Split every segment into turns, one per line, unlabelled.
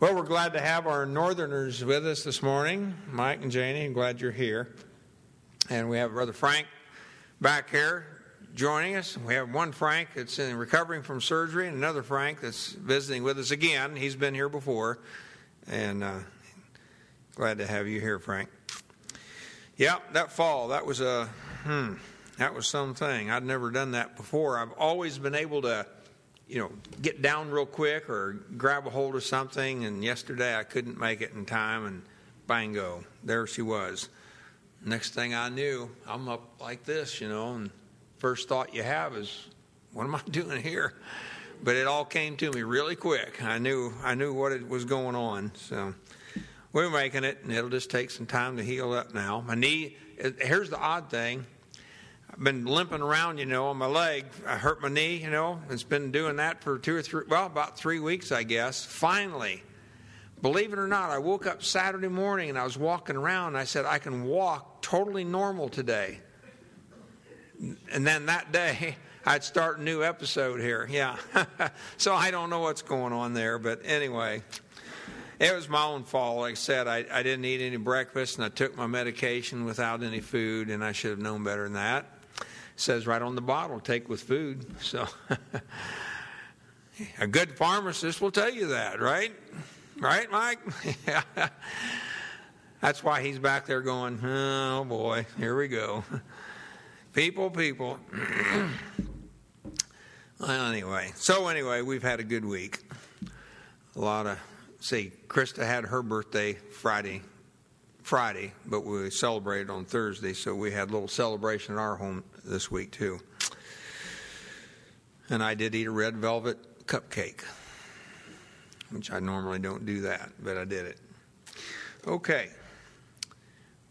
Well, we're glad to have our Northerners with us this morning, Mike and Janie. I'm glad you're here. And we have Brother Frank back here joining us. We have one Frank that's in recovering from surgery, and another Frank that's visiting with us again. He's been here before, and uh, glad to have you here, Frank. Yeah, that fall that was a hmm, that was something. I'd never done that before. I've always been able to you know, get down real quick or grab a hold of something. And yesterday I couldn't make it in time, and bango, there she was. Next thing I knew, I'm up like this, you know, and first thought you have is, what am I doing here? But it all came to me really quick. I knew I knew what it was going on. So we're making it, and it'll just take some time to heal up now. My knee. Here's the odd thing I've been limping around, you know, on my leg. I hurt my knee, you know. It's been doing that for two or three, well, about three weeks, I guess. Finally, believe it or not, I woke up Saturday morning and I was walking around. I said, I can walk totally normal today. And then that day, I'd start a new episode here. Yeah. so I don't know what's going on there. But anyway, it was my own fault. Like I said, I, I didn't eat any breakfast and I took my medication without any food, and I should have known better than that says right on the bottle, take with food. So a good pharmacist will tell you that, right? Right, Mike? That's why he's back there going, oh boy, here we go. People, people. well, anyway, so anyway, we've had a good week. A lot of, see, Krista had her birthday Friday Friday, but we celebrated on Thursday, so we had a little celebration at our home this week too. And I did eat a red velvet cupcake, which I normally don't do that, but I did it. Okay.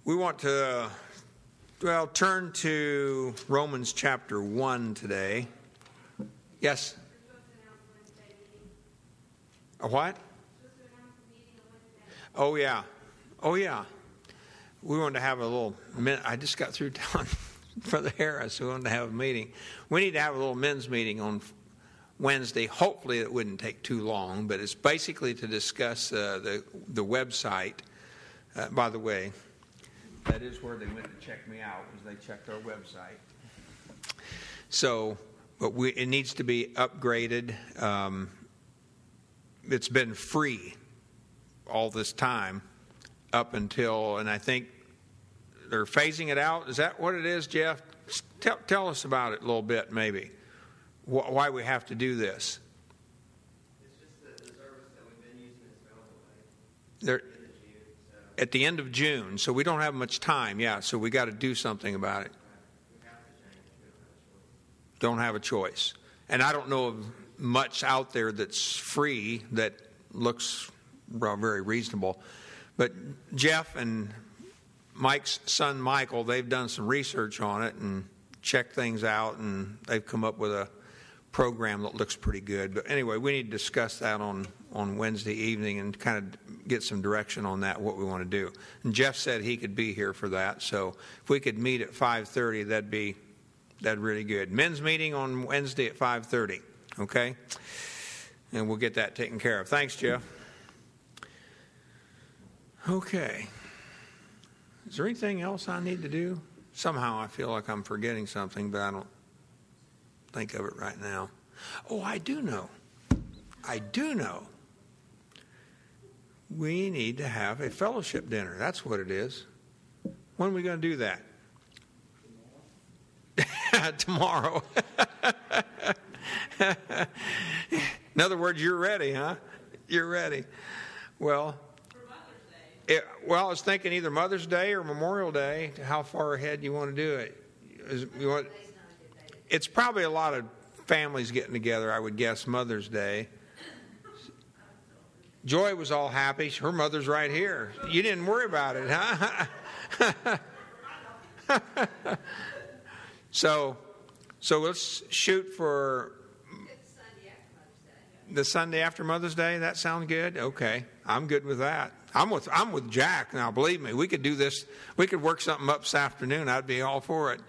We want to, well, turn to Romans chapter 1 today. Yes? A what? Oh, yeah. Oh, yeah we wanted to have a little. I just got through town for the Harris. We wanted to have a meeting. We need to have a little men's meeting on Wednesday. Hopefully, it wouldn't take too long, but it's basically to discuss uh, the the website. Uh, by the way, that is where they went to check me out. Was they checked our website? So, but we, it needs to be upgraded. Um, it's been free all this time up until, and I think they're phasing it out. Is that what it is, Jeff? Tell, tell us about it a little bit, maybe. Why we have to do this. At the end of June, so we don't have much time. Yeah, so we got to do something about it. Don't have a choice. And I don't know of much out there that's free that looks very reasonable. But Jeff and Mike's son Michael, they've done some research on it and checked things out, and they've come up with a program that looks pretty good. But anyway, we need to discuss that on, on Wednesday evening and kind of get some direction on that, what we want to do. And Jeff said he could be here for that, so if we could meet at 5:30, that'd be that'd really good. Men's meeting on Wednesday at 5:30. Okay, and we'll get that taken care of. Thanks, Jeff. Okay. Is there anything else I need to do? Somehow I feel like I'm forgetting something, but I don't think of it right now. Oh, I do know. I do know. We need to have a fellowship dinner. That's what it is. When are we going to do that? Tomorrow. In other words, you're ready, huh? You're ready. Well, it, well, I was thinking either Mother's Day or Memorial Day. How far ahead you want to do it? Is, want, it's probably a lot of families getting together. I would guess Mother's Day. Joy was all happy. Her mother's right here. You didn't worry about it, huh? so, so let's shoot for the Sunday after Mother's Day. That sounds good. Okay, I'm good with that. I'm with I'm with Jack now. Believe me, we could do this. We could work something up this afternoon. I'd be all for it.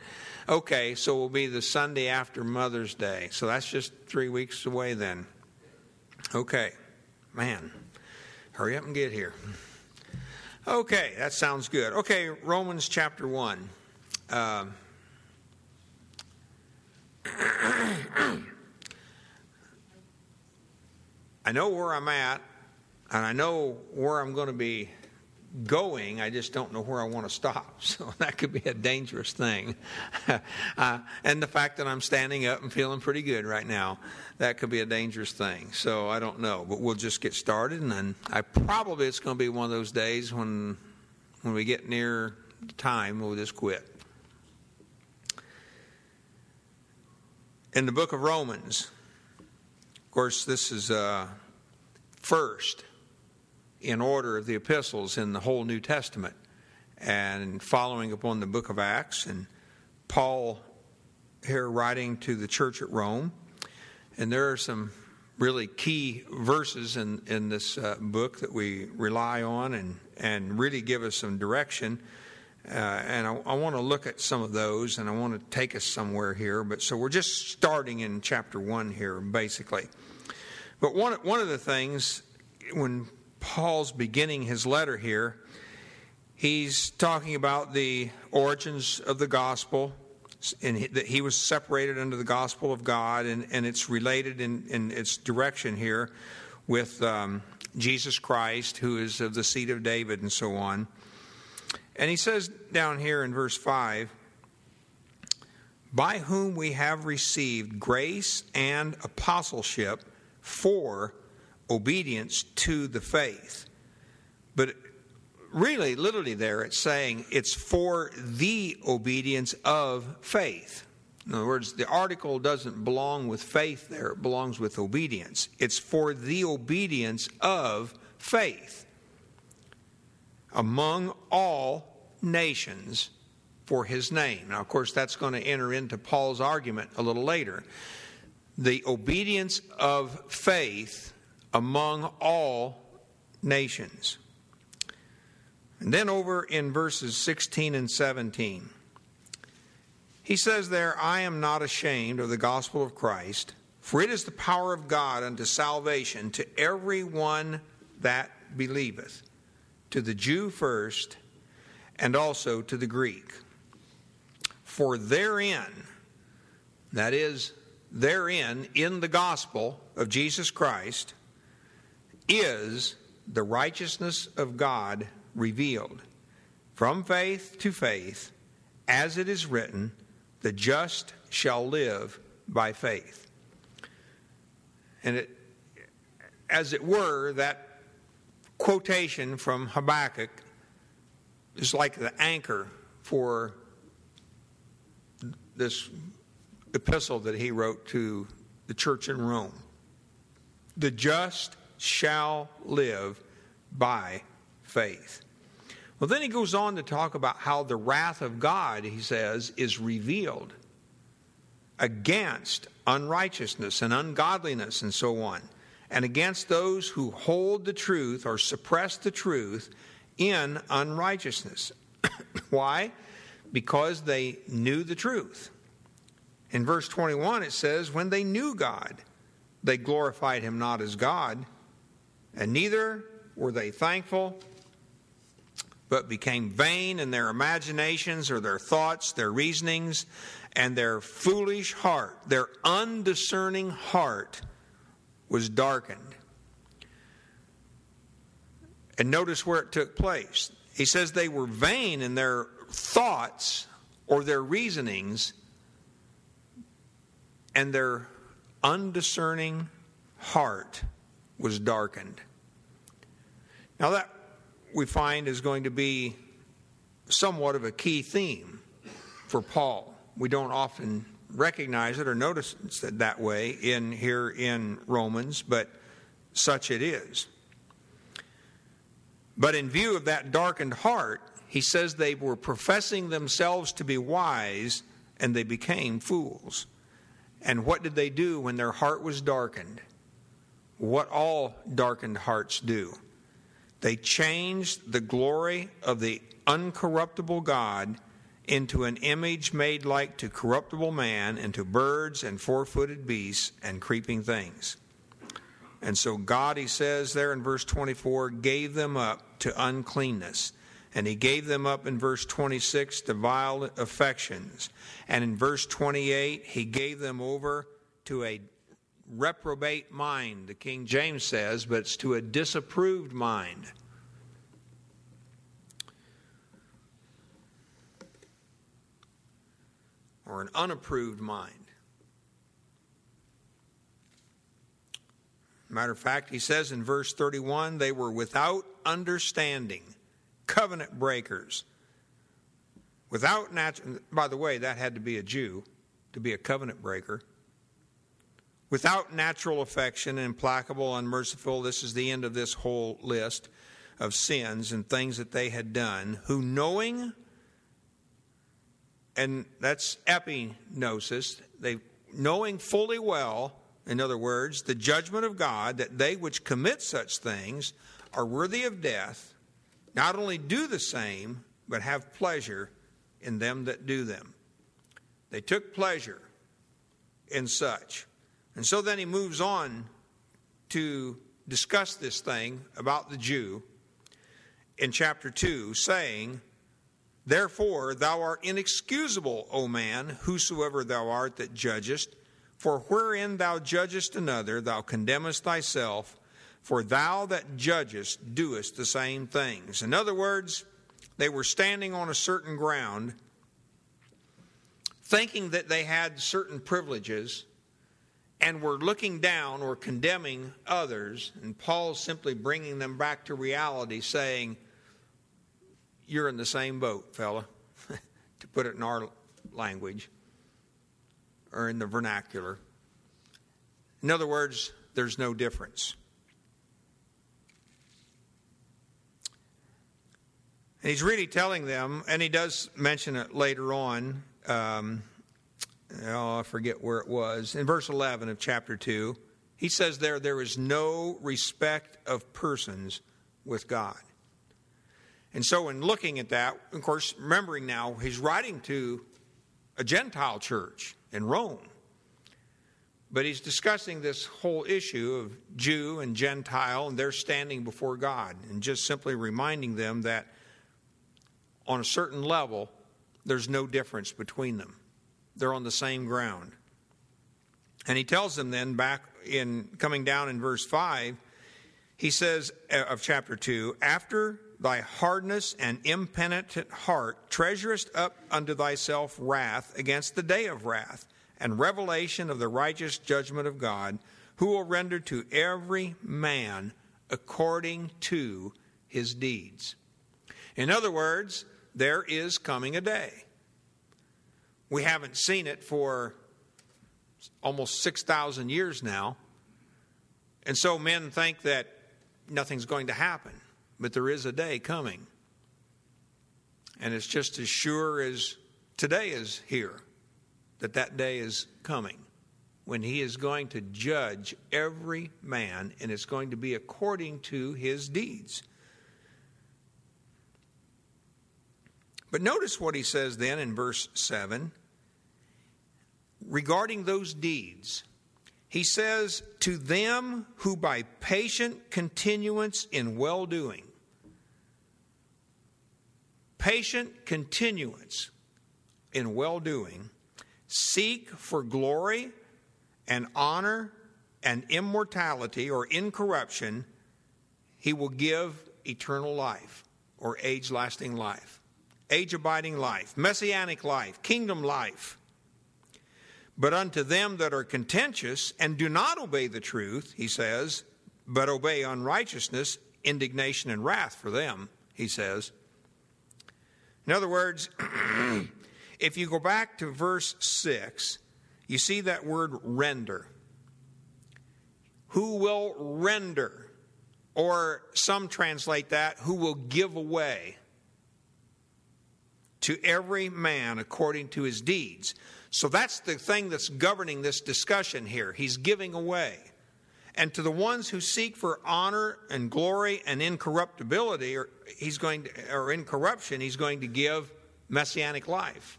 Okay, so we'll be the Sunday after Mother's Day. So that's just three weeks away then. Okay, man, hurry up and get here. Okay, that sounds good. Okay, Romans chapter 1. Um, I know where I'm at, and I know where I'm going to be going. I just don't know where I want to stop. So that could be a dangerous thing. uh, and the fact that I'm standing up and feeling pretty good right now, that could be a dangerous thing. So I don't know, but we'll just get started. And then I probably it's going to be one of those days when when we get near time, we'll just quit. In the book of Romans, of course, this is uh, first in order of the epistles in the whole New Testament and following upon the book of Acts. And Paul here writing to the church at Rome. And there are some really key verses in, in this uh, book that we rely on and, and really give us some direction. Uh, and I, I want to look at some of those and I want to take us somewhere here. But so we're just starting in chapter one here, basically. But one, one of the things when Paul's beginning his letter here, he's talking about the origins of the gospel, and that he was separated under the gospel of God, and, and it's related in, in its direction here with um, Jesus Christ, who is of the seed of David, and so on. And he says down here in verse 5 by whom we have received grace and apostleship for obedience to the faith. But really, literally, there it's saying it's for the obedience of faith. In other words, the article doesn't belong with faith there, it belongs with obedience. It's for the obedience of faith among all nations for his name. Now, of course, that's going to enter into Paul's argument a little later. The obedience of faith among all nations. And then over in verses 16 and 17, he says there, I am not ashamed of the gospel of Christ, for it is the power of God unto salvation to every one that believeth, to the Jew first, and also to the Greek. For therein, that is, therein, in the gospel of Jesus Christ, is the righteousness of God revealed. From faith to faith, as it is written, the just shall live by faith. And it, as it were, that quotation from Habakkuk is like the anchor for this epistle that he wrote to the church in Rome. The just shall live by faith. Well, then he goes on to talk about how the wrath of God, he says, is revealed against unrighteousness and ungodliness and so on, and against those who hold the truth or suppress the truth in unrighteousness. Why? Because they knew the truth. In verse 21, it says, When they knew God, they glorified him not as God and neither were they thankful, but became vain in their imaginations or their thoughts, their reasonings, and their foolish heart, their undiscerning heart was darkened. And notice where it took place. He says they were vain in their thoughts or their reasonings, and their undiscerning heart was darkened. Now, that we find is going to be somewhat of a key theme for Paul. We don't often recognize it or notice it that way in here in Romans, but such it is. But in view of that darkened heart, he says they were professing themselves to be wise and they became fools. And what did they do when their heart was darkened? What all darkened hearts do. They changed the glory of the uncorruptible God into an image made like to corruptible man, into birds and four footed beasts and creeping things. And so God, he says there in verse 24, gave them up to uncleanness. And he gave them up in verse 26 to vile affections. And in verse 28, he gave them over to a reprobate mind, the King James says, but it's to a disapproved mind. Or an unapproved mind. Matter of fact, he says in verse 31 they were without understanding, covenant breakers. Without natural, by the way, that had to be a Jew to be a covenant breaker without natural affection, implacable, unmerciful. This is the end of this whole list of sins and things that they had done, who knowing, and that's epignosis, they knowing fully well, in other words, the judgment of God, that they which commit such things are worthy of death, not only do the same, but have pleasure in them that do them. They took pleasure in such. And so then he moves on to discuss this thing about the Jew in chapter 2, saying, Therefore thou art inexcusable, O man, whosoever thou art that judgest, for wherein thou judgest another, thou condemnest thyself, for thou that judgest doest the same things. In other words, they were standing on a certain ground, thinking that they had certain privileges and we're looking down or condemning others, and Paul's simply bringing them back to reality, saying, You're in the same boat, fella, to put it in our language or in the vernacular. In other words, there's no difference. And he's really telling them, and he does mention it later on. Um, oh, I forget where it was, in verse 11 of chapter 2, he says there, there is no respect of persons with God. And so, in looking at that, of course, remembering now, he's writing to a Gentile church in Rome. But he's discussing this whole issue of Jew and Gentile and their standing before God, and just simply reminding them that on a certain level, there's no difference between them they're on the same ground. And he tells them then, back in coming down in verse 5, he says uh, of chapter 2 After thy hardness and impenitent heart treasurest up unto thyself wrath against the day of wrath and revelation of the righteous judgment of God, who will render to every man according to his deeds. In other words, there is coming a day we haven't seen it for almost 6,000 years now. And so men think that nothing's going to happen, but there is a day coming. And it's just as sure as today is here that that day is coming when he is going to judge every man, and it's going to be according to his deeds. But notice what he says then in verse 7 regarding those deeds, he says, To them who by patient continuance in well doing, patient continuance in well doing, seek for glory and honor and immortality or incorruption, he will give eternal life or age lasting life, age abiding life, messianic life, kingdom life. But unto them that are contentious and do not obey the truth, he says, but obey unrighteousness, indignation and wrath for them, he says. In other words, if you go back to verse 6, you see that word render. Who will render? Or some translate that, who will give away to every man according to his deeds. So that's the thing that's governing this discussion here. He's giving away. And to the ones who seek for honor and glory and incorruptibility, or he's going to, or incorruption, he's going to give messianic life,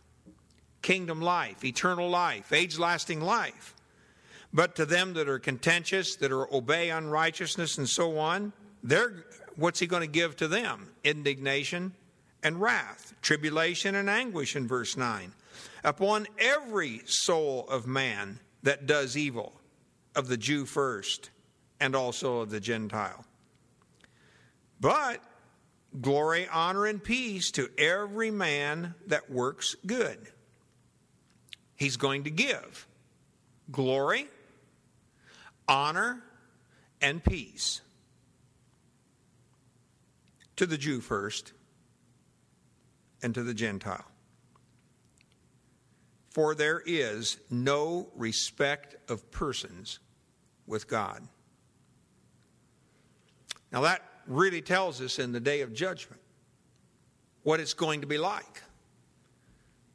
kingdom life, eternal life, age-lasting life. But to them that are contentious, that are obey unrighteousness and so on, they're, what's he going to give to them? Indignation and wrath, tribulation and anguish in verse 9. Upon every soul of man that does evil, of the Jew first, and also of the Gentile. But glory, honor, and peace to every man that works good. He's going to give glory, honor, and peace to the Jew first and to the Gentile. For there is no respect of persons with God. Now, that really tells us in the day of judgment what it's going to be like.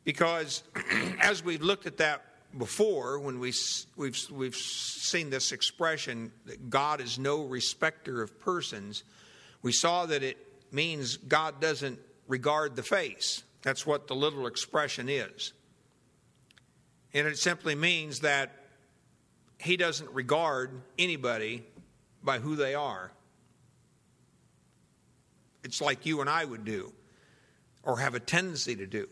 Because as we've looked at that before, when we, we've, we've seen this expression that God is no respecter of persons, we saw that it means God doesn't regard the face. That's what the little expression is. And it simply means that He doesn't regard anybody by who they are. It's like you and I would do, or have a tendency to do.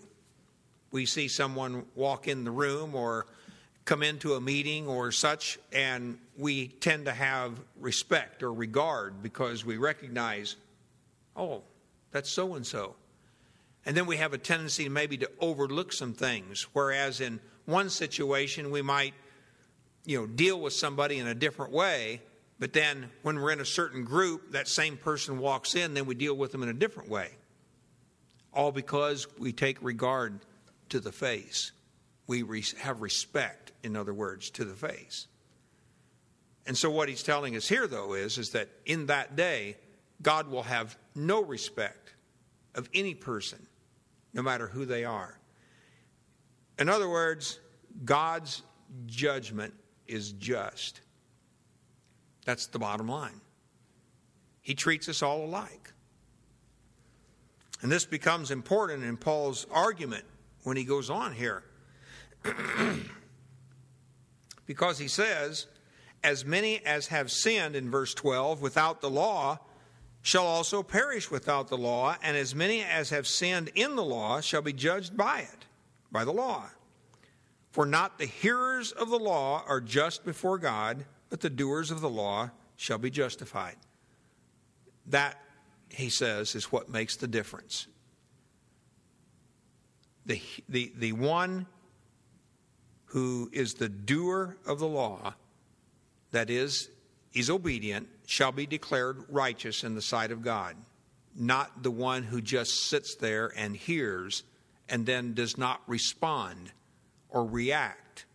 We see someone walk in the room or come into a meeting or such, and we tend to have respect or regard because we recognize, oh, that's so and so. And then we have a tendency maybe to overlook some things, whereas in one situation we might, you know, deal with somebody in a different way but then when we're in a certain group, that same person walks in, then we deal with them in a different way. All because we take regard to the face. We have respect, in other words, to the face. And so what he's telling us here, though, is, is that in that day, God will have no respect of any person, no matter who they are. In other words, God's judgment is just. That's the bottom line. He treats us all alike. And this becomes important in Paul's argument when he goes on here. because he says, As many as have sinned, in verse 12, without the law, shall also perish without the law, and as many as have sinned in the law shall be judged by it, by the law. For not the hearers of the law are just before God, but the doers of the law shall be justified. That, he says, is what makes the difference. The, the, the one who is the doer of the law, that is, is obedient, shall be declared righteous in the sight of God, not the one who just sits there and hears and then does not respond or react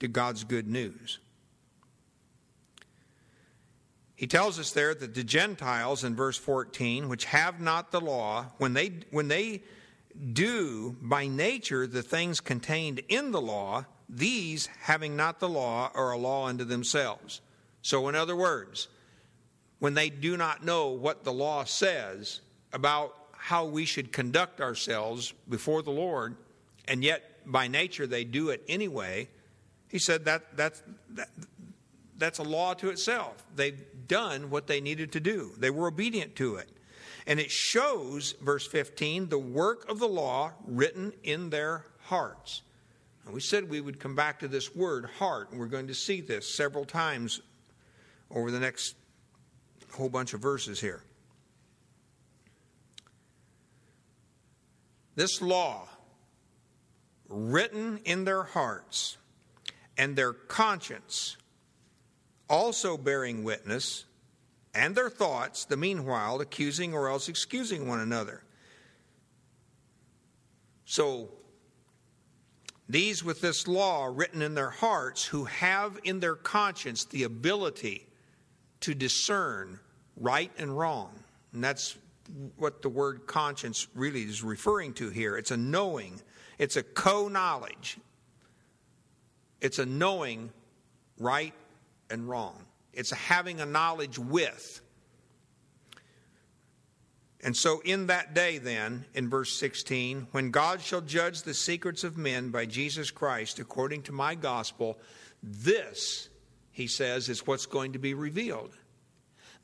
to God's good news. He tells us there that the Gentiles in verse 14, which have not the law, when they, when they do by nature the things contained in the law, these, having not the law, are a law unto themselves. So, in other words, when they do not know what the law says about how we should conduct ourselves before the Lord, and yet by nature they do it anyway, he said that, that's, that, that's a law to itself. They've done what they needed to do, they were obedient to it. And it shows, verse 15, the work of the law written in their hearts. And we said we would come back to this word, heart, and we're going to see this several times over the next whole bunch of verses here. This law, written in their hearts, and their conscience also bearing witness, and their thoughts, the meanwhile, accusing or else excusing one another. So, these with this law written in their hearts, who have in their conscience the ability to discern right and wrong. And that's what the word conscience really is referring to here. It's a knowing, it's a co knowledge. It's a knowing right and wrong, it's having a knowledge with. And so, in that day, then, in verse 16, when God shall judge the secrets of men by Jesus Christ according to my gospel, this, he says, is what's going to be revealed.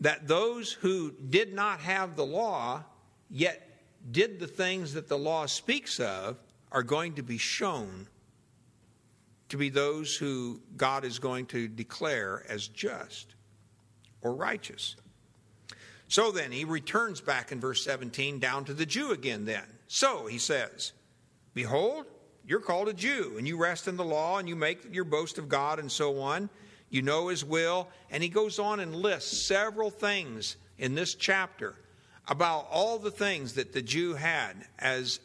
That those who did not have the law, yet did the things that the law speaks of, are going to be shown to be those who God is going to declare as just or righteous. So then, he returns back in verse 17 down to the Jew again, then. So, he says, Behold, you're called a Jew, and you rest in the law, and you make your boast of God, and so on. You know his will. And he goes on and lists several things in this chapter about all the things that the Jew had as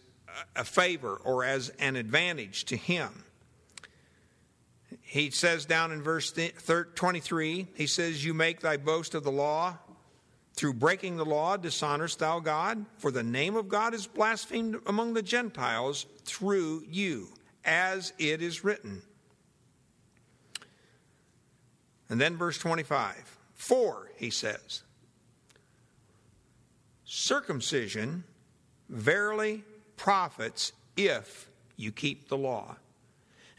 a favor or as an advantage to him. He says down in verse 23, he says, You make thy boast of the law, through breaking the law, dishonorest thou God? For the name of God is blasphemed among the Gentiles through you, as it is written. And then verse 25. For, he says, circumcision verily profits if you keep the law.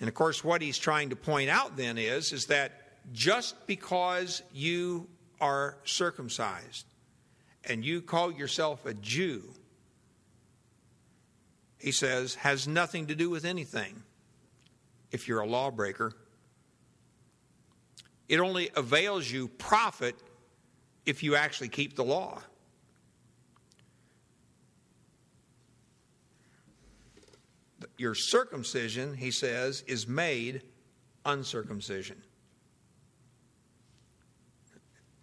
And of course, what he's trying to point out then is, is that just because you are circumcised and you call yourself a Jew, he says, has nothing to do with anything if you're a lawbreaker. It only avails you profit if you actually keep the law. Your circumcision, he says, is made uncircumcision.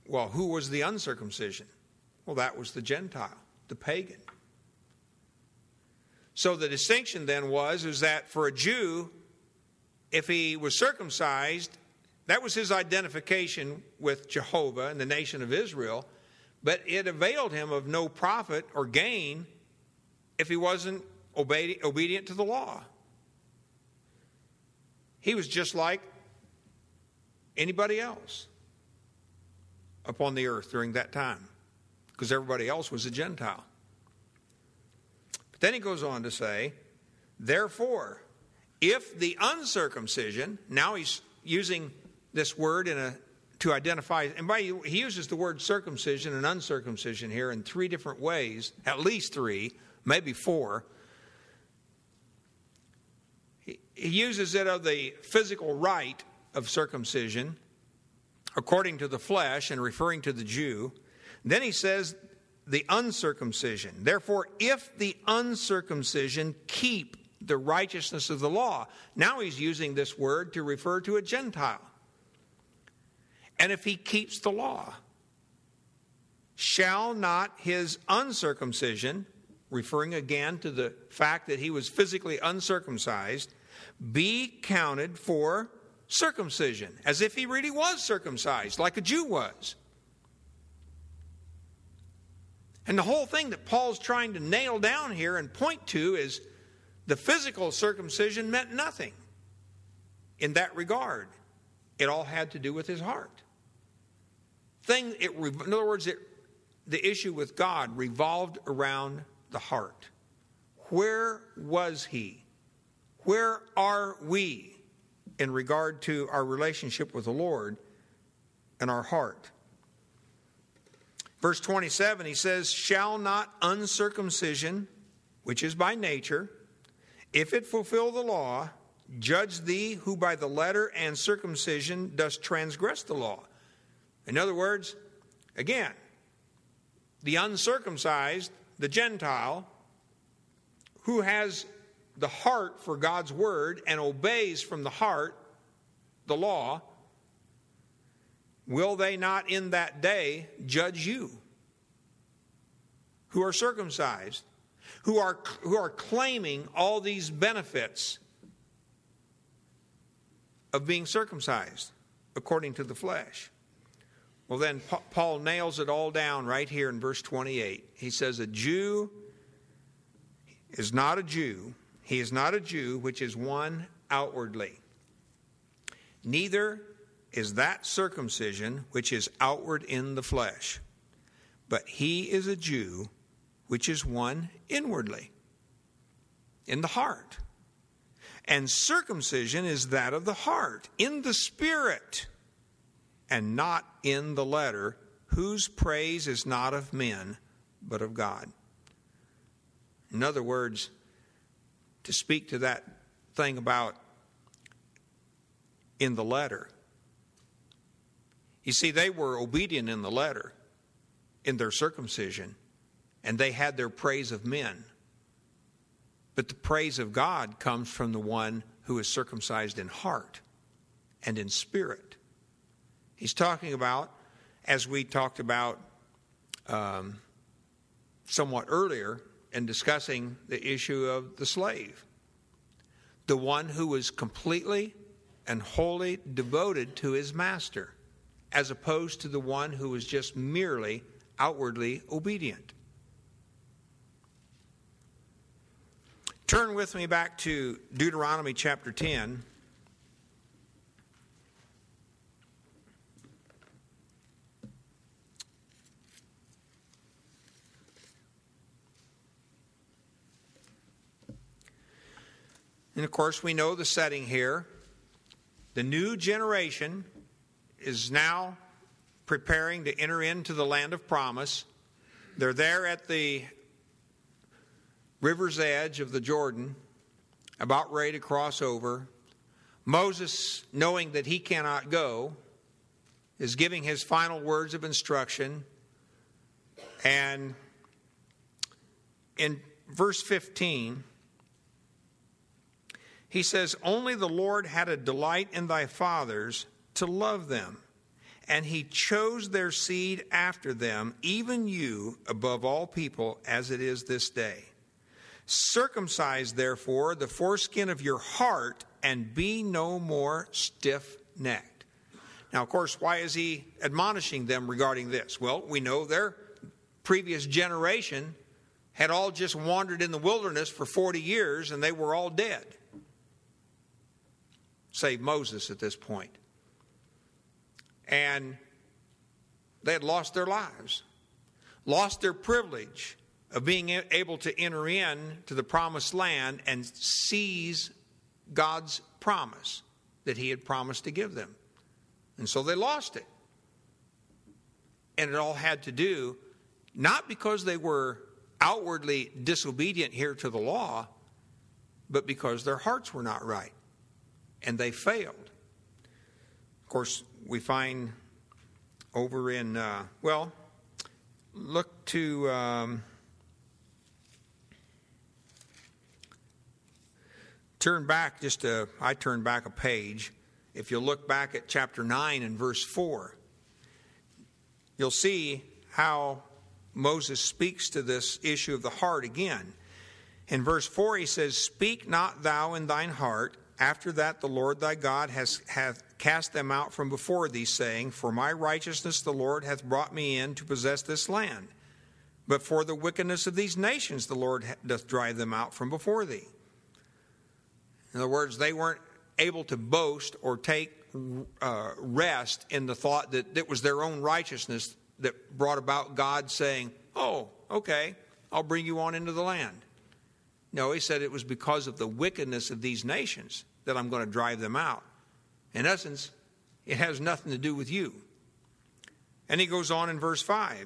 Well, who was the uncircumcision? Well, that was the Gentile, the pagan. So the distinction then was is that for a Jew, if he was circumcised, that was his identification with Jehovah and the nation of Israel, but it availed him of no profit or gain if he wasn't obedient to the law. He was just like anybody else upon the earth during that time because everybody else was a Gentile. But then he goes on to say, therefore, if the uncircumcision, now he's using this word in a to identify, and by he uses the word circumcision and uncircumcision here in three different ways, at least three, maybe four. He, he uses it of the physical rite of circumcision, according to the flesh and referring to the Jew. Then he says, the uncircumcision. Therefore, if the uncircumcision keep the righteousness of the law, now he's using this word to refer to a Gentile. And if he keeps the law, shall not his uncircumcision, referring again to the fact that he was physically uncircumcised, be counted for circumcision, as if he really was circumcised, like a Jew was. And the whole thing that Paul's trying to nail down here and point to is the physical circumcision meant nothing in that regard. It all had to do with his heart. Thing, it, in other words, it, the issue with God revolved around the heart. Where was he? Where are we in regard to our relationship with the Lord and our heart? Verse 27, he says, Shall not uncircumcision, which is by nature, if it fulfill the law, judge thee who by the letter and circumcision dost transgress the law? In other words, again, the uncircumcised, the Gentile, who has the heart for God's word and obeys from the heart the law, will they not in that day judge you who are circumcised, who are, who are claiming all these benefits of being circumcised according to the flesh? Well, then Paul nails it all down right here in verse 28. He says, A Jew is not a Jew, he is not a Jew which is one outwardly. Neither is that circumcision which is outward in the flesh, but he is a Jew which is one inwardly, in the heart. And circumcision is that of the heart, in the spirit, and not in the letter, whose praise is not of men, but of God. In other words, to speak to that thing about in the letter. You see, they were obedient in the letter, in their circumcision, and they had their praise of men. But the praise of God comes from the one who is circumcised in heart and in spirit. He's talking about, as we talked about um, somewhat earlier in discussing the issue of the slave, the one who was completely and wholly devoted to his master, as opposed to the one who was just merely outwardly obedient. Turn with me back to Deuteronomy chapter 10. And of course, we know the setting here. The new generation is now preparing to enter into the land of promise. They're there at the river's edge of the Jordan, about ready to cross over. Moses, knowing that he cannot go, is giving his final words of instruction. And in verse 15, he says, Only the Lord had a delight in thy fathers to love them, and he chose their seed after them, even you above all people, as it is this day. Circumcise, therefore, the foreskin of your heart and be no more stiff necked. Now, of course, why is he admonishing them regarding this? Well, we know their previous generation had all just wandered in the wilderness for 40 years and they were all dead, save Moses at this point. And they had lost their lives, lost their privilege of being able to enter in to the promised land and seize God's promise that he had promised to give them. And so they lost it. And it all had to do not because they were outwardly disobedient here to the law, but because their hearts were not right and they failed. Of course, we find over in, uh, well, look to. Um, Turn back just a, I turn back a page. If you look back at chapter 9 and verse 4, you'll see how Moses speaks to this issue of the heart again. In verse 4, he says, Speak not thou in thine heart, after that the Lord thy God has hath cast them out from before thee, saying, For my righteousness the Lord hath brought me in to possess this land. But for the wickedness of these nations the Lord doth drive them out from before thee. In other words, they weren't able to boast or take uh, rest in the thought that it was their own righteousness that brought about God saying, Oh, okay, I'll bring you on into the land. No, he said it was because of the wickedness of these nations that I'm going to drive them out. In essence, it has nothing to do with you. And he goes on in verse 5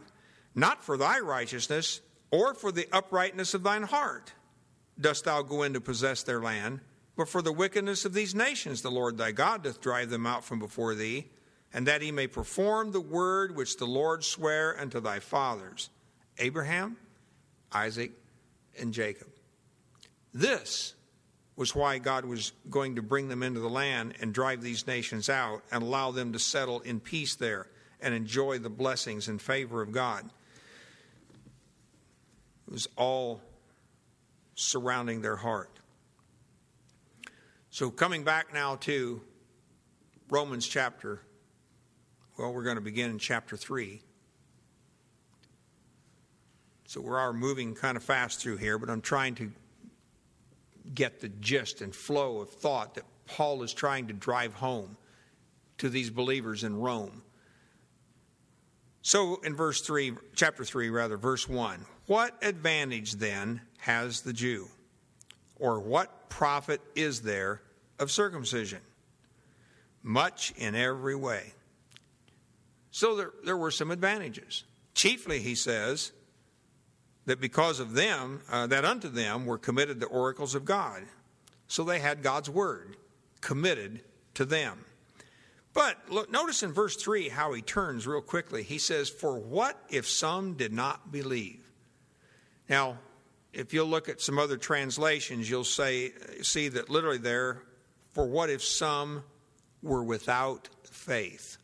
Not for thy righteousness or for the uprightness of thine heart dost thou go in to possess their land, but for the wickedness of these nations the Lord thy God doth drive them out from before thee, and that he may perform the word which the Lord sware unto thy fathers, Abraham, Isaac, and Jacob. This was why God was going to bring them into the land and drive these nations out and allow them to settle in peace there and enjoy the blessings and favor of God. It was all surrounding their heart. So, coming back now to Romans chapter, well, we're going to begin in chapter 3. So, we are moving kind of fast through here, but I'm trying to get the gist and flow of thought that Paul is trying to drive home to these believers in Rome. So in verse 3, chapter 3, rather, verse 1, what advantage then has the Jew? Or what profit is there of circumcision? Much in every way. So there, there were some advantages. Chiefly, he says, that because of them, uh, that unto them were committed the oracles of God. So they had God's word committed to them. But look, notice in verse 3 how he turns real quickly. He says, For what if some did not believe? Now, if you'll look at some other translations, you'll say, see that literally there, for what if some were without faith?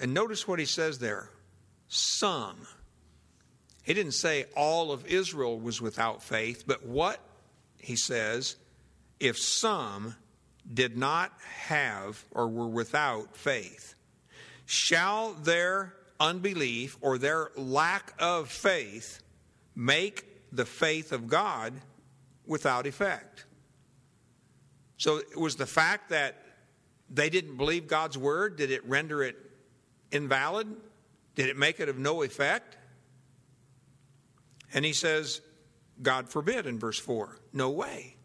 And notice what he says there some. He didn't say all of Israel was without faith, but what he says, if some did not have or were without faith, shall their unbelief or their lack of faith make the faith of God without effect? So it was the fact that they didn't believe God's word, did it render it invalid? Did it make it of no effect? And he says, God forbid in verse 4. No way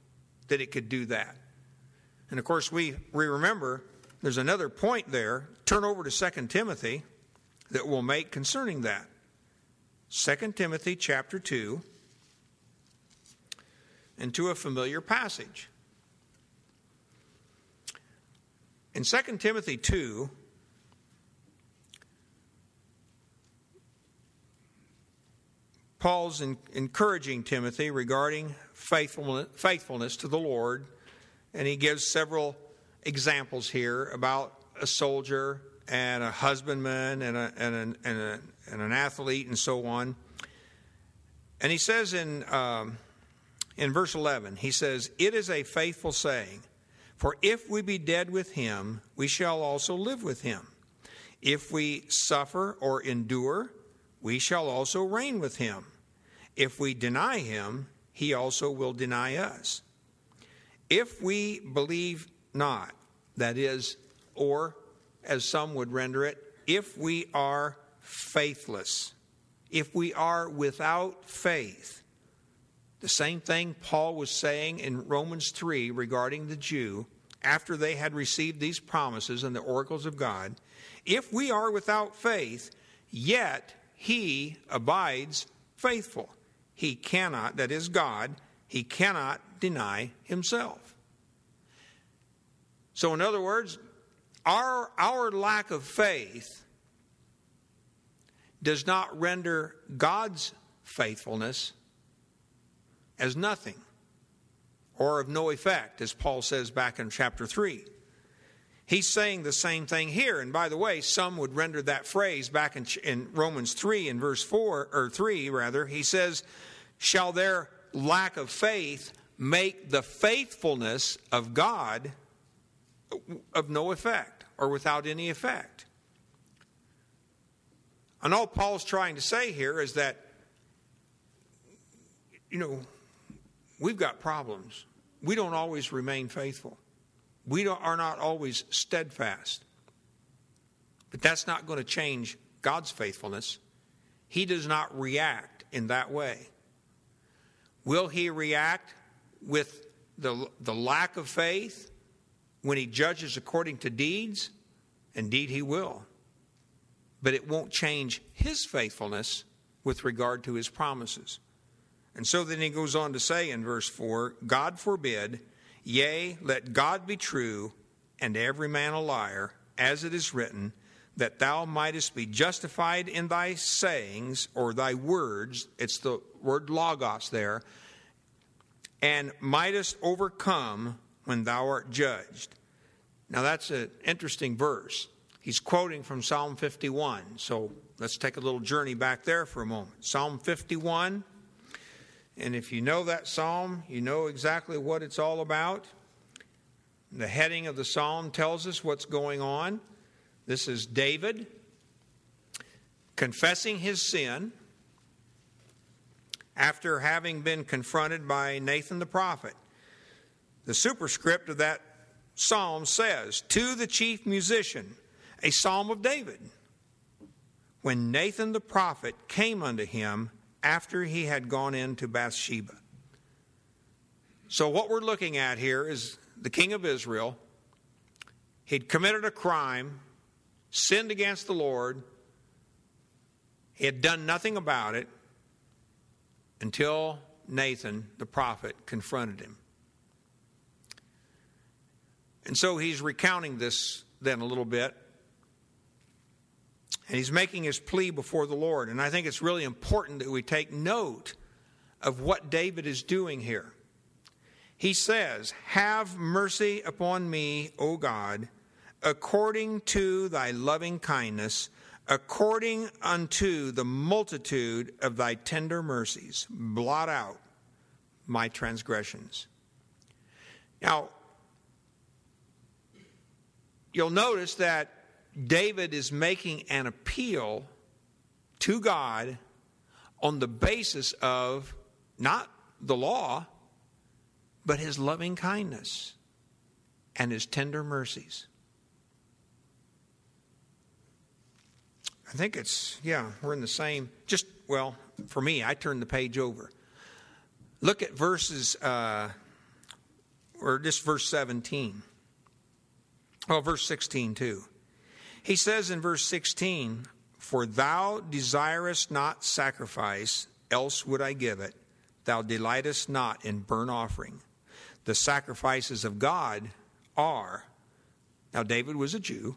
that it could do that. And of course, we, we remember there's another point there. Turn over to 2 Timothy that we'll make concerning that. 2 Timothy chapter 2 and to a familiar passage. In 2 Timothy 2, Paul's in, encouraging Timothy regarding faithfulness, faithfulness to the Lord, and he gives several examples here about a soldier and a husbandman and, a, and, a, and, a, and an athlete and so on. And he says in, um, in verse 11, he says, It is a faithful saying, for if we be dead with him, we shall also live with him. If we suffer or endure, we shall also reign with him. If we deny him, he also will deny us. If we believe not, that is, or as some would render it, if we are faithless, if we are without faith, the same thing Paul was saying in Romans 3 regarding the Jew after they had received these promises and the oracles of God. If we are without faith, yet he abides faithful. He cannot, that is God, he cannot deny himself. So, in other words, our, our lack of faith does not render God's faithfulness as nothing or of no effect, as Paul says back in chapter 3. He's saying the same thing here. And by the way, some would render that phrase back in, in Romans 3 in verse 4, or 3 rather. He says, Shall their lack of faith make the faithfulness of God of no effect or without any effect? And all Paul's trying to say here is that, you know, we've got problems. We don't always remain faithful we are not always steadfast. But that's not going to change God's faithfulness. He does not react in that way. Will he react with the, the lack of faith when he judges according to deeds? Indeed, he will. But it won't change his faithfulness with regard to his promises. And so then he goes on to say in verse 4 God forbid Yea, let God be true, and every man a liar, as it is written, that thou mightest be justified in thy sayings or thy words. It's the word logos there. And mightest overcome when thou art judged. Now that's an interesting verse. He's quoting from Psalm 51. So let's take a little journey back there for a moment. Psalm 51 and if you know that psalm, you know exactly what it's all about. The heading of the psalm tells us what's going on. This is David confessing his sin after having been confronted by Nathan the prophet. The superscript of that psalm says, To the chief musician, a psalm of David. when Nathan the prophet came unto him after he had gone into Bathsheba. So, what we're looking at here is the king of Israel. He'd committed a crime, sinned against the Lord. He had done nothing about it until Nathan the prophet confronted him. And so he's recounting this then a little bit. And he's making his plea before the Lord. And I think it's really important that we take note of what David is doing here. He says, Have mercy upon me, O God, according to thy loving kindness, according unto the multitude of thy tender mercies. Blot out my transgressions. Now, you'll notice that David is making an appeal to God on the basis of not the law, but his loving kindness and his tender mercies. I think it's, yeah, we're in the same, just, well, for me, I turned the page over. Look at verses, uh, or just verse 17. Well, verse 16 too. He says in verse 16, For thou desirest not sacrifice, else would I give it. Thou delightest not in burnt offering. The sacrifices of God are. Now, David was a Jew.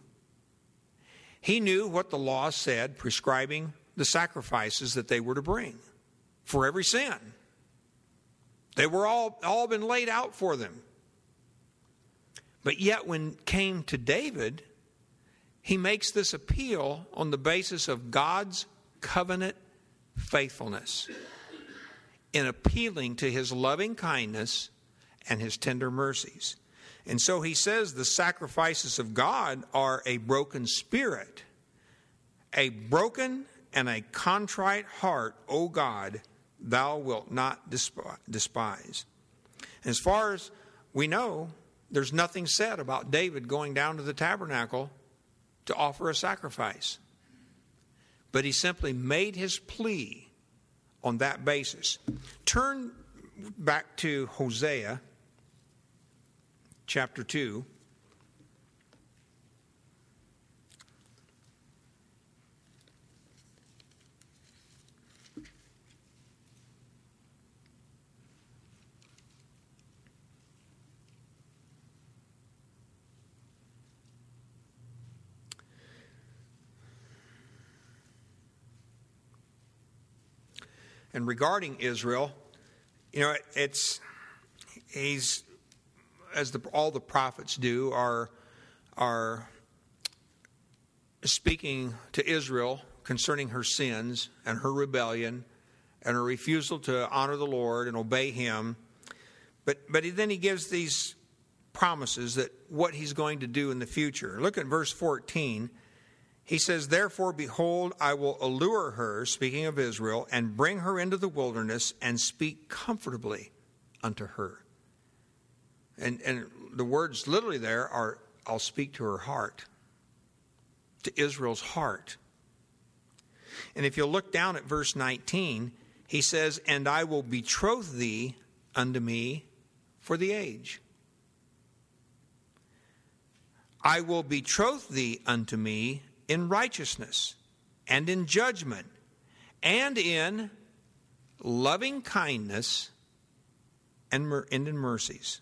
He knew what the law said, prescribing the sacrifices that they were to bring for every sin. They were all, all been laid out for them. But yet, when came to David, he makes this appeal on the basis of God's covenant faithfulness in appealing to his loving kindness and his tender mercies. And so he says the sacrifices of God are a broken spirit, a broken and a contrite heart, O God, thou wilt not despise. As far as we know, there's nothing said about David going down to the tabernacle to offer a sacrifice. But he simply made his plea on that basis. Turn back to Hosea chapter 2. And regarding Israel, you know, it's he's as the, all the prophets do are are speaking to Israel concerning her sins and her rebellion and her refusal to honor the Lord and obey Him. But but then he gives these promises that what he's going to do in the future. Look at verse 14. He says, Therefore, behold, I will allure her, speaking of Israel, and bring her into the wilderness and speak comfortably unto her. And, and the words literally there are, I'll speak to her heart, to Israel's heart. And if you'll look down at verse 19, he says, And I will betroth thee unto me for the age. I will betroth thee unto me in righteousness and in judgment and in loving kindness and, in mercies.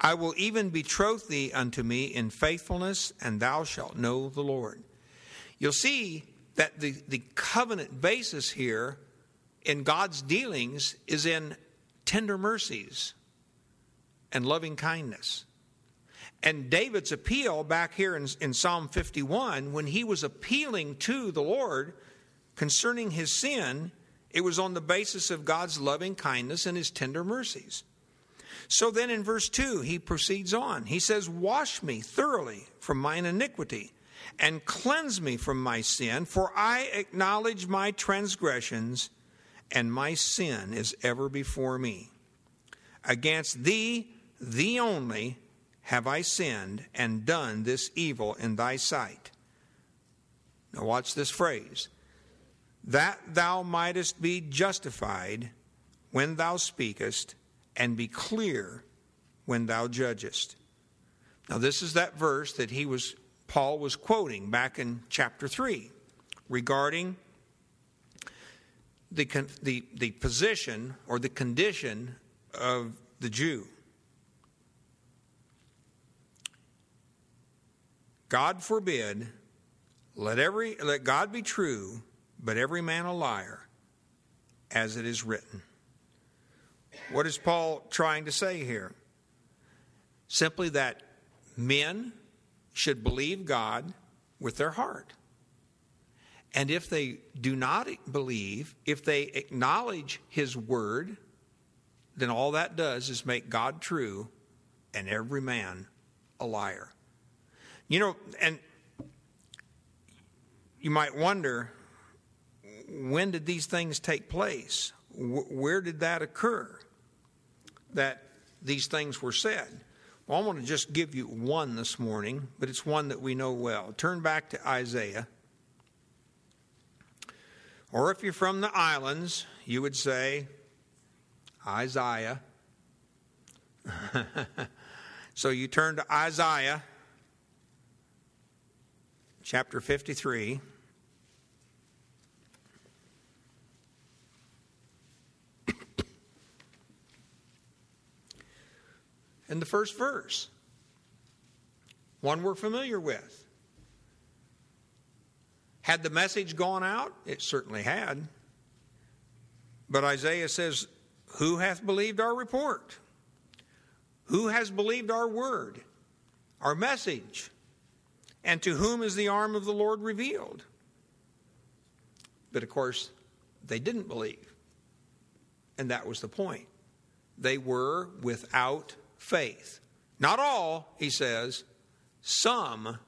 I will even betroth thee unto me in faithfulness, and thou shalt know the Lord. You'll see that the, the covenant basis here in God's dealings is in tender mercies and loving kindness. And David's appeal back here in, in, Psalm 51, when he was appealing to the Lord concerning his sin, it was on the basis of God's loving kindness and his tender mercies. So then in verse 2, he proceeds on. He says, Wash me thoroughly from mine iniquity and cleanse me from my sin, for I acknowledge my transgressions, and my sin is ever before me. Against thee, thee only, have I sinned and done this evil in thy sight. Now, watch this phrase that thou mightest be justified when thou speakest, and be clear when thou judgest. Now, this is that verse that he was, Paul was quoting back in chapter 3 regarding the, the, the position or the condition of the Jew. God forbid, let, every, let God be true, but every man a liar, as it is written. What is Paul trying to say here? Simply that men should believe God with their heart. And if they do not believe, if they acknowledge His word, then all that does is make God true and every man a liar. You know, and you might wonder when did these things take place? Where did that occur? That these things were said. Well, I want to just give you one this morning, but it's one that we know well. Turn back to Isaiah. Or if you're from the islands, you would say Isaiah. so you turn to Isaiah chapter 53. and the first verse, one we're familiar with. Had the message gone out? It certainly had. But Isaiah says, Who hath believed our report? Who has believed our word, our message? And to whom is the arm of the Lord revealed? But of course, they didn't believe. And that was the point. They were without faith. Not all, he says, some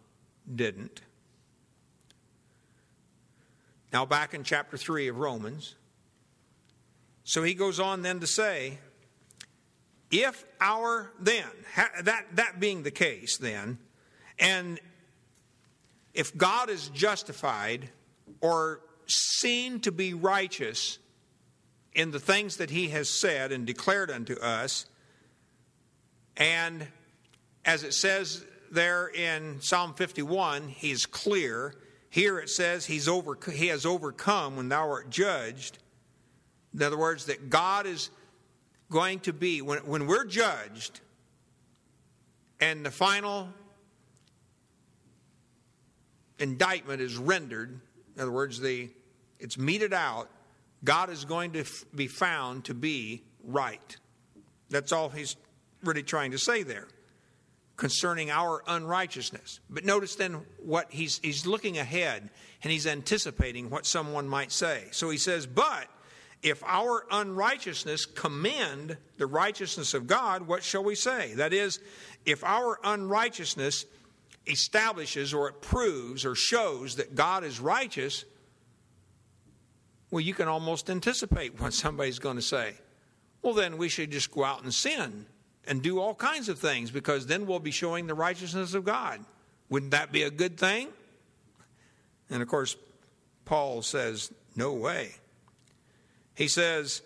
didn't. Now, back in chapter 3 of Romans. So he goes on then to say, if our then, that, that being the case then, and if God is justified or seen to be righteous in the things that he has said and declared unto us, and as it says there in Psalm 51, he's clear here it says he's over, he has overcome when thou art judged. In other words, that God is going to be, when, when we're judged, and the final indictment is rendered, in other words, the, it's meted out, God is going to f- be found to be right. That's all he's really trying to say there concerning our unrighteousness. But notice then what he's, he's looking ahead and he's anticipating what someone might say. So he says, But if our unrighteousness commend the righteousness of God, what shall we say? That is, if our unrighteousness establishes or it proves or shows that God is righteous, well, you can almost anticipate what somebody's going to say. Well, then we should just go out and sin and do all kinds of things because then we'll be showing the righteousness of God. Wouldn't that be a good thing? And of course, Paul says, No way. He says,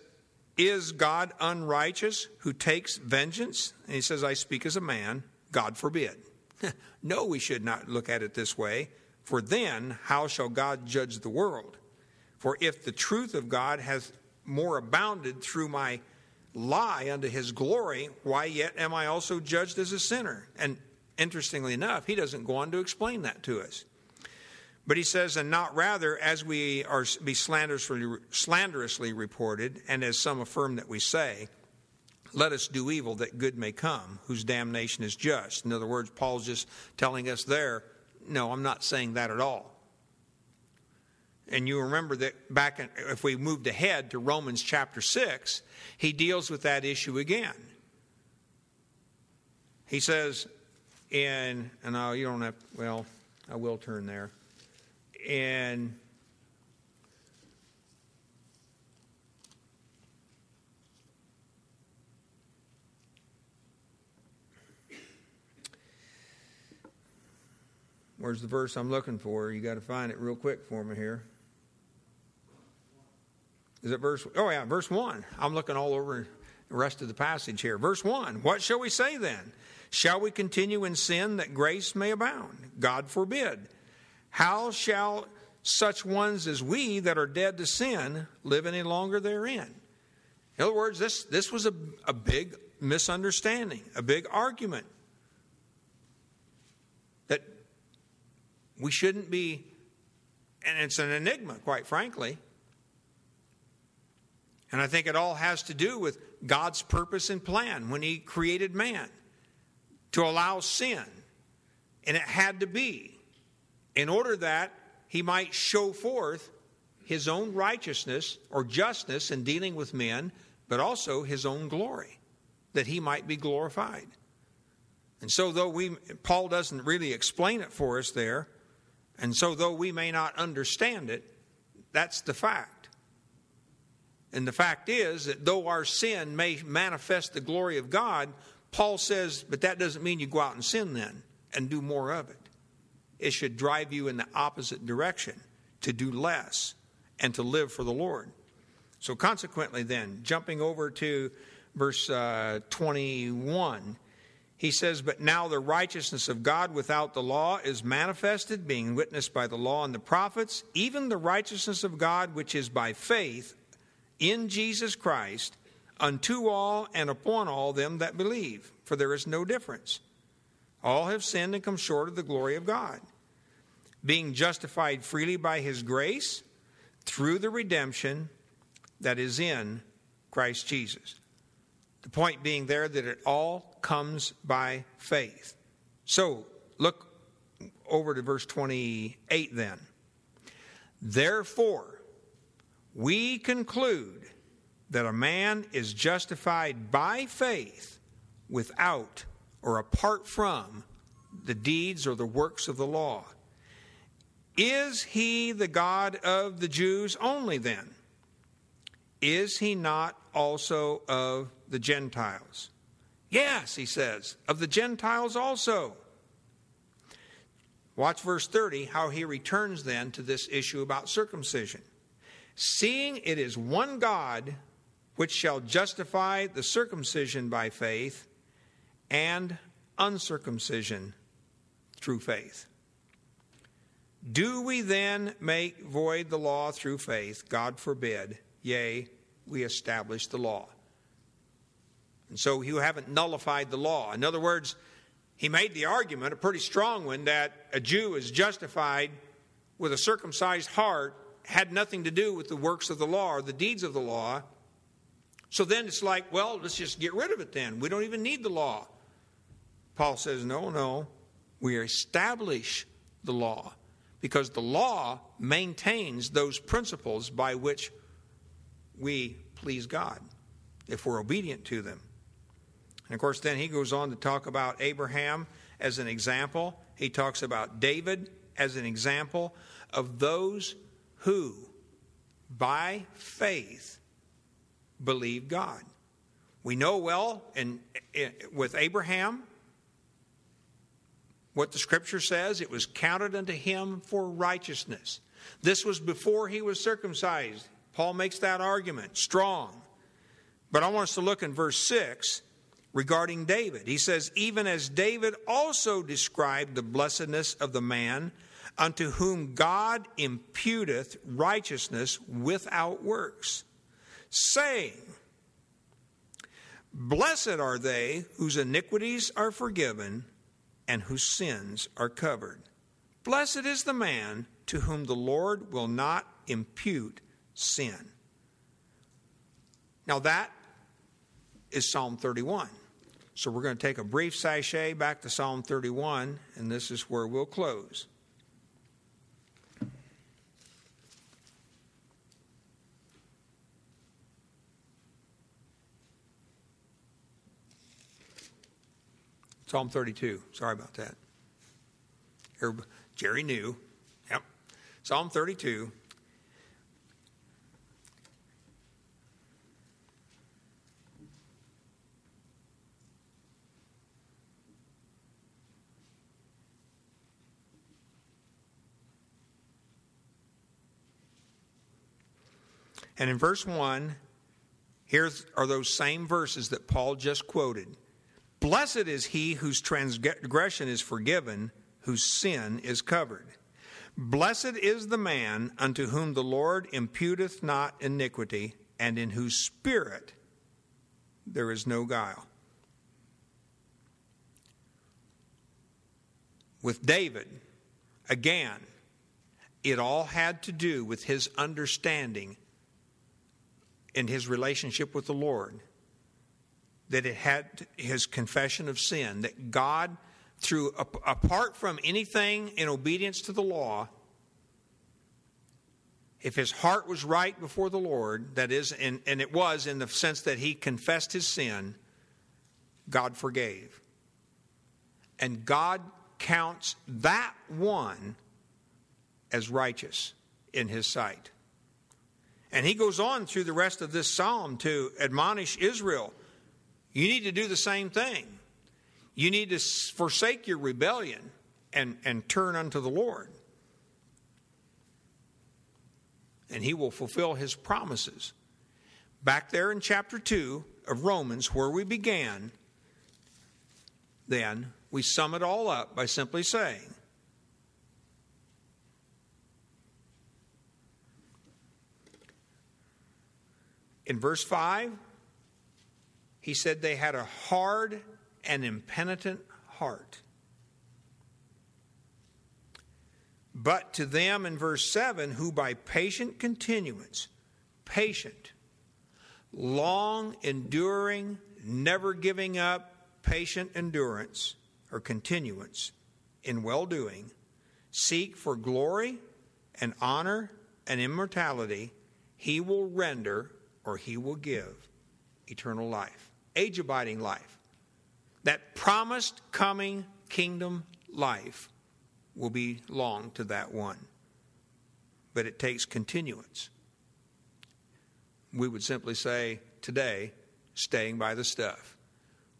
Is God unrighteous who takes vengeance? And he says, I speak as a man. God forbid. no, we should not look at it this way. For then, how shall God judge the world? For if the truth of God has more abounded through my lie unto his glory, why yet am I also judged as a sinner? And interestingly enough, he doesn't go on to explain that to us. But he says, and not rather as we are be slanderously, slanderously reported, and as some affirm that we say, let us do evil that good may come, whose damnation is just. In other words, Paul's just telling us there, no, I'm not saying that at all. And you remember that back in, if we moved ahead to Romans chapter 6, he deals with that issue again. He says in, and I, you don't have, well, I will turn there. In Where's the verse I'm looking for? You got to find it real quick for me here. Is it verse? Oh, yeah, verse 1. I'm looking all over the rest of the passage here. Verse 1 What shall we say then? Shall we continue in sin that grace may abound? God forbid. How shall such ones as we that are dead to sin live any longer therein? In other words, this, this was a, a big misunderstanding, a big argument we shouldn't be, and it's an enigma, quite frankly. And I think it all has to do with God's purpose and plan when He created man to allow sin. And it had to be in order that He might show forth His own righteousness or justness in dealing with men, but also His own glory, that He might be glorified. And so, though we, Paul doesn't really explain it for us there, and so though we may not understand it, that's the fact. And the fact is that though our sin may manifest the glory of God, Paul says, but that doesn't mean you go out and sin then and do more of it. It should drive you in the opposite direction to do less and to live for the Lord. So, consequently, then, jumping over to verse uh, 21, he says, But now the righteousness of God without the law is manifested, being witnessed by the law and the prophets, even the righteousness of God which is by faith in Jesus Christ unto all and upon all them that believe, for there is no difference. All have sinned and come short of the glory of God, being justified freely by his grace through the redemption that is in Christ Jesus. The point being there that it all comes by faith. So look over to verse 28 then. Therefore, we conclude that a man is justified by faith without or apart from the deeds or the works of the law. Is he the God of the Jews only then? Is he not also of the Gentiles? Yes, he says, of the Gentiles also. Watch verse 30, how he returns then to this issue about circumcision. Seeing it is one God which shall justify the circumcision by faith and uncircumcision through faith. Do we then make void the law through faith? God forbid. Yea, we establish the law. And so you haven't nullified the law. In other words, he made the argument, a pretty strong one, that a Jew is justified with a circumcised heart had nothing to do with the works of the law or the deeds of the law. So then it's like, well, let's just get rid of it then. We don't even need the law. Paul says, no, no. We establish the law because the law maintains those principles by which we please God if we're obedient to them. And of course, then he goes on to talk about Abraham as an example. He talks about David as an example of those who, by faith, believed God. We know well in, in, eh, with Abraham what the scripture says it was counted unto him for righteousness. This was before he was circumcised. Paul makes that argument strong. But I want us to look in verse 6 regarding David. He says, Even as David also described the blessedness of the man unto whom God imputeth righteousness without works, saying, Blessed are they whose iniquities are forgiven and whose sins are covered. Blessed is the man to whom the Lord will not impute sin. Now that is Psalm 31. So we're going to take a brief sachet back to Psalm 31, and this is where we'll close. Psalm 32. Sorry about that. Jerry knew. Yep. Psalm 32. And in verse 1, here are those same verses that Paul just quoted. Blessed is he whose transgression is forgiven, whose sin is covered. Blessed is the man unto whom the Lord imputeth not iniquity, and in whose spirit there is no guile. With David, again, it all had to do with his understanding in his relationship with the Lord. That it had his confession of sin, that God, through apart from anything in obedience to the law, if his heart was right before the Lord, that is, and, and it was in the sense that he confessed his sin, God forgave. And God counts that one as righteous in his sight. And he goes on through the rest of this psalm to admonish Israel you need to do the same thing. You need to forsake your rebellion and, and turn unto the Lord. And he will fulfill his promises. Back there in chapter 2 of Romans, where we began, then we sum it all up by simply saying, In verse 5, he said they had a hard and impenitent heart. But to them in verse 7, who by patient continuance, patient, long enduring, never giving up, patient endurance or continuance in well doing, seek for glory and honor and immortality, he will render or he will give eternal life, age abiding life. That promised coming kingdom life will belong to that one. But it takes continuance. We would simply say today, staying by the stuff.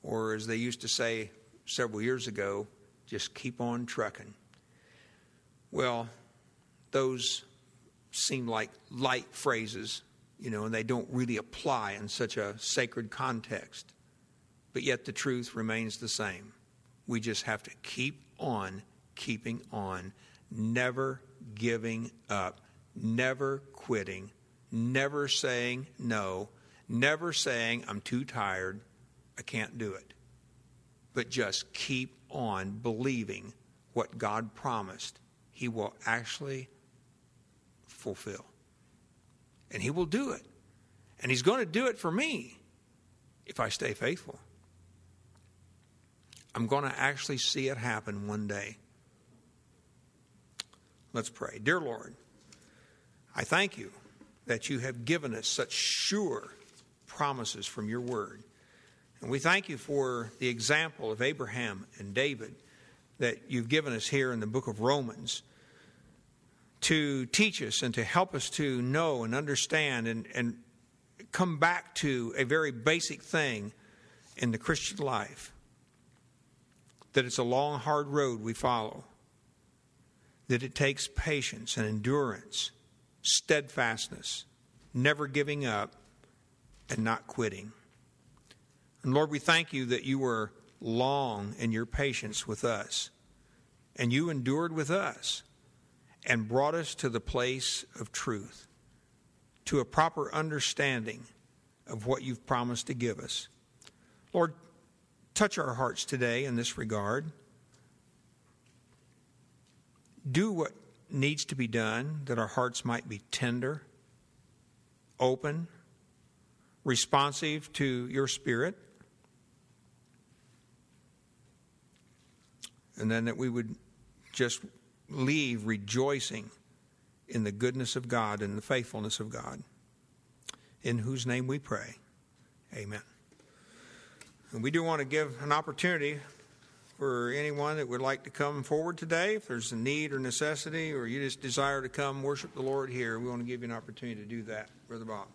Or as they used to say several years ago, just keep on trucking. Well, those seem like light phrases you know, and they don't really apply in such a sacred context. But yet the truth remains the same. We just have to keep on keeping on, never giving up, never quitting, never saying no, never saying, I'm too tired, I can't do it. But just keep on believing what God promised He will actually fulfill. And He will do it. And He's going to do it for me if I stay faithful. I'm going to actually see it happen one day. Let's pray. Dear Lord, I thank you that you have given us such sure promises from your word. And we thank you for the example of Abraham and David that you've given us here in the book of Romans to teach us and to help us to know and understand and, and come back to a very basic thing in the Christian life that it's a long, hard road we follow, that it takes patience and endurance, steadfastness, never giving up, and not quitting. And Lord, we thank you that you were long in your patience with us, and you endured with us and brought us to the place of truth, to a proper understanding of what you've promised to give us. Lord, touch our hearts today in this regard. Do what needs to be done that our hearts might be tender, open, responsive to your spirit. And then that we would just leave rejoicing in the goodness of God and the faithfulness of God, in whose name we pray. Amen. And we do want to give an opportunity for anyone that would like to come forward today. If there's a need or necessity, or you just desire to come worship the Lord here, we want to give you an opportunity to do that, Brother Bob.